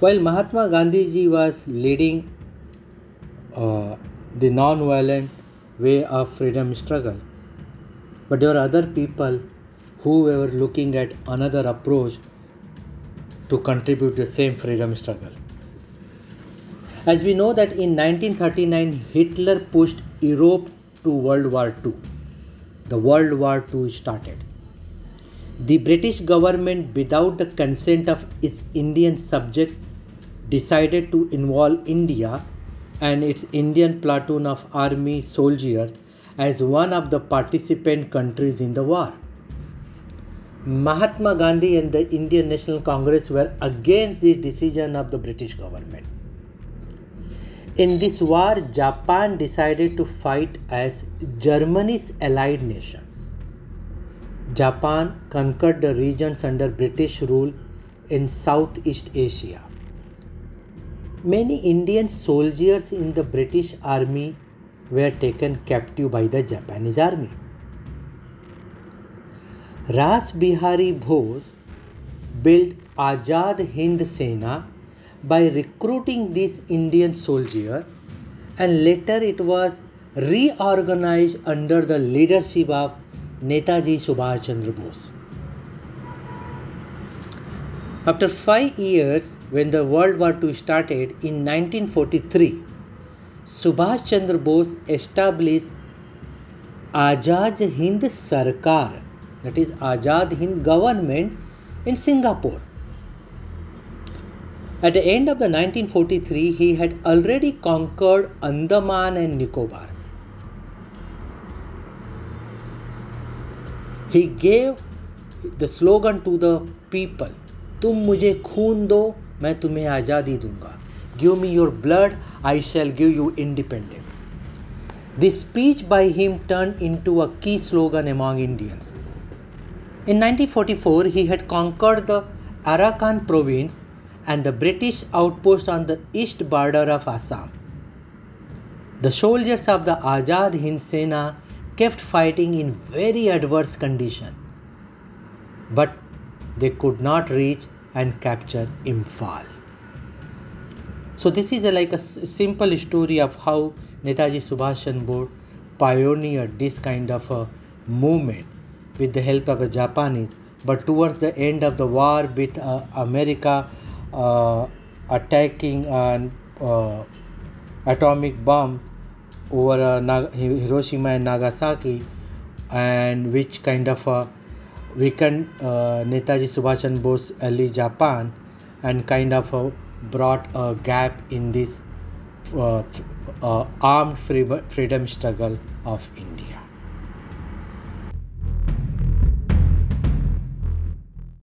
While Mahatma Gandhi ji was leading uh, the non-violent way of freedom struggle, but there were other people who were looking at another approach to contribute to the same freedom struggle. As we know that in 1939 Hitler pushed Europe to World War II. The World War II started. The British government without the consent of its Indian subject decided to involve India and its Indian platoon of army soldiers as one of the participant countries in the war. Mahatma Gandhi and the Indian National Congress were against this decision of the British government. In this war, Japan decided to fight as Germany's allied nation. Japan conquered the regions under British rule in Southeast Asia. Many Indian soldiers in the British army were taken captive by the Japanese army. Ras Bihari Bose built Azad Hind Sena by recruiting these Indian soldiers and later it was reorganized under the leadership of Netaji Subhash Chandra Bose. After five years, when the World War II started in 1943, Subhash Chandra Bose established Azad Hind Sarkar, that is Azad Hind government in Singapore. At the end of the 1943, he had already conquered Andaman and Nicobar. He gave the slogan to the people तुम मुझे खून दो, मैं तुम्हें आज़ादी दूँगा। Give me your blood I shall give you independent this speech by him turn in to a key slogan among Indians in 1944 he had conquered the Arakan province and the British outpost on the east border of Assam the soldiers of the Azad Hind Sena kept fighting in very adverse condition but they could not reach and capture Imphal. So this is a, like a simple story of how Netaji Subhash Chandra pioneered this kind of a movement with the help of the Japanese. But towards the end of the war, with uh, America uh, attacking an uh, atomic bomb over uh, Hiroshima and Nagasaki, and which kind of uh, weakened uh, Netaji Subhash Chandra Bose early Japan and kind of uh, brought a gap in this uh, uh, armed freedom struggle of India.